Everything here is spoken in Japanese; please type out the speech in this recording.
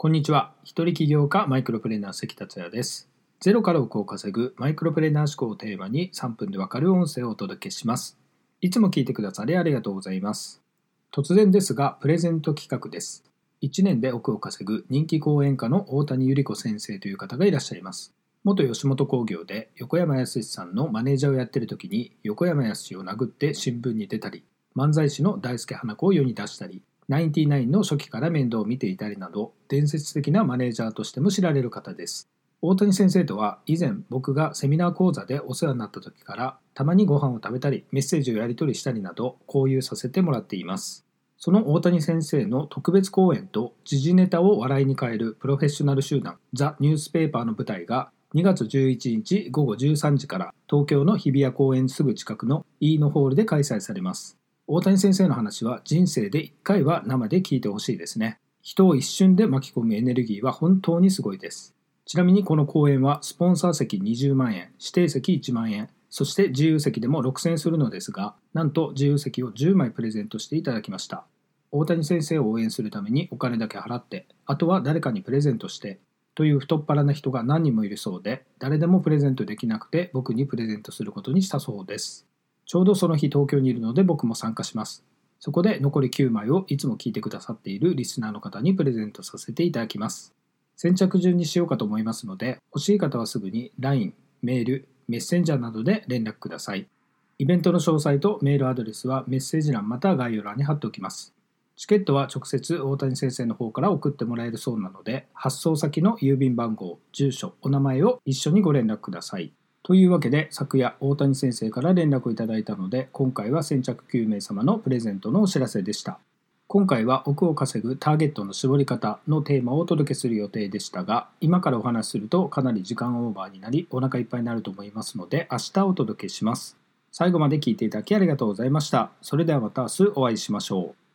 こんにちは。一人起業家マイクロプレーナー関達也です。ゼロから億を稼ぐマイクロプレーナー思考をテーマに3分でわかる音声をお届けします。いつも聞いてくださりありがとうございます。突然ですが、プレゼント企画です。1年で億を稼ぐ人気講演家の大谷百合子先生という方がいらっしゃいます。元吉本興業で横山やすしさんのマネージャーをやっている時に横山やすしを殴って新聞に出たり、漫才師の大輔花子を世に出したり、ナインティナインの初期から面倒を見ていたりなど伝説的なマネージャーとしても知られる方です。大谷先生とは以前僕がセミナー講座でお世話になった時からたまにご飯を食べたりメッセージをやり取りしたりなど交流させてもらっています。その大谷先生の特別講演と時事ネタを笑いに変えるプロフェッショナル集団ザ・ニュースペーパーの舞台が2月11日午後13時から東京の日比谷公園すぐ近くの飯野ホールで開催されます。大谷先生の話は人生で1回は生で聞いてほしいですね。人を一瞬で巻き込むエネルギーは本当にすごいです。ちなみにこの講演はスポンサー席20万円、指定席1万円、そして自由席でも6000するのですが、なんと自由席を10枚プレゼントしていただきました。大谷先生を応援するためにお金だけ払って、あとは誰かにプレゼントして、という太っ腹な人が何人もいるそうで、誰でもプレゼントできなくて僕にプレゼントすることにしたそうです。ちょうどその日東京にいるので僕も参加します。そこで残り9枚をいつも聞いてくださっているリスナーの方にプレゼントさせていただきます。先着順にしようかと思いますので、欲しい方はすぐに LINE、メール、メッセンジャーなどで連絡ください。イベントの詳細とメールアドレスはメッセージ欄また概要欄に貼っておきます。チケットは直接大谷先生の方から送ってもらえるそうなので、発送先の郵便番号、住所、お名前を一緒にご連絡ください。というわけで昨夜大谷先生から連絡をいただいたので今回は先着9名様のプレゼントのお知らせでした。今回は億を稼ぐターゲットの絞り方のテーマをお届けする予定でしたが今からお話しするとかなり時間オーバーになりお腹いっぱいになると思いますので明日お届けします。最後まで聞いていただきありがとうございました。それではまた明日お会いしましょう。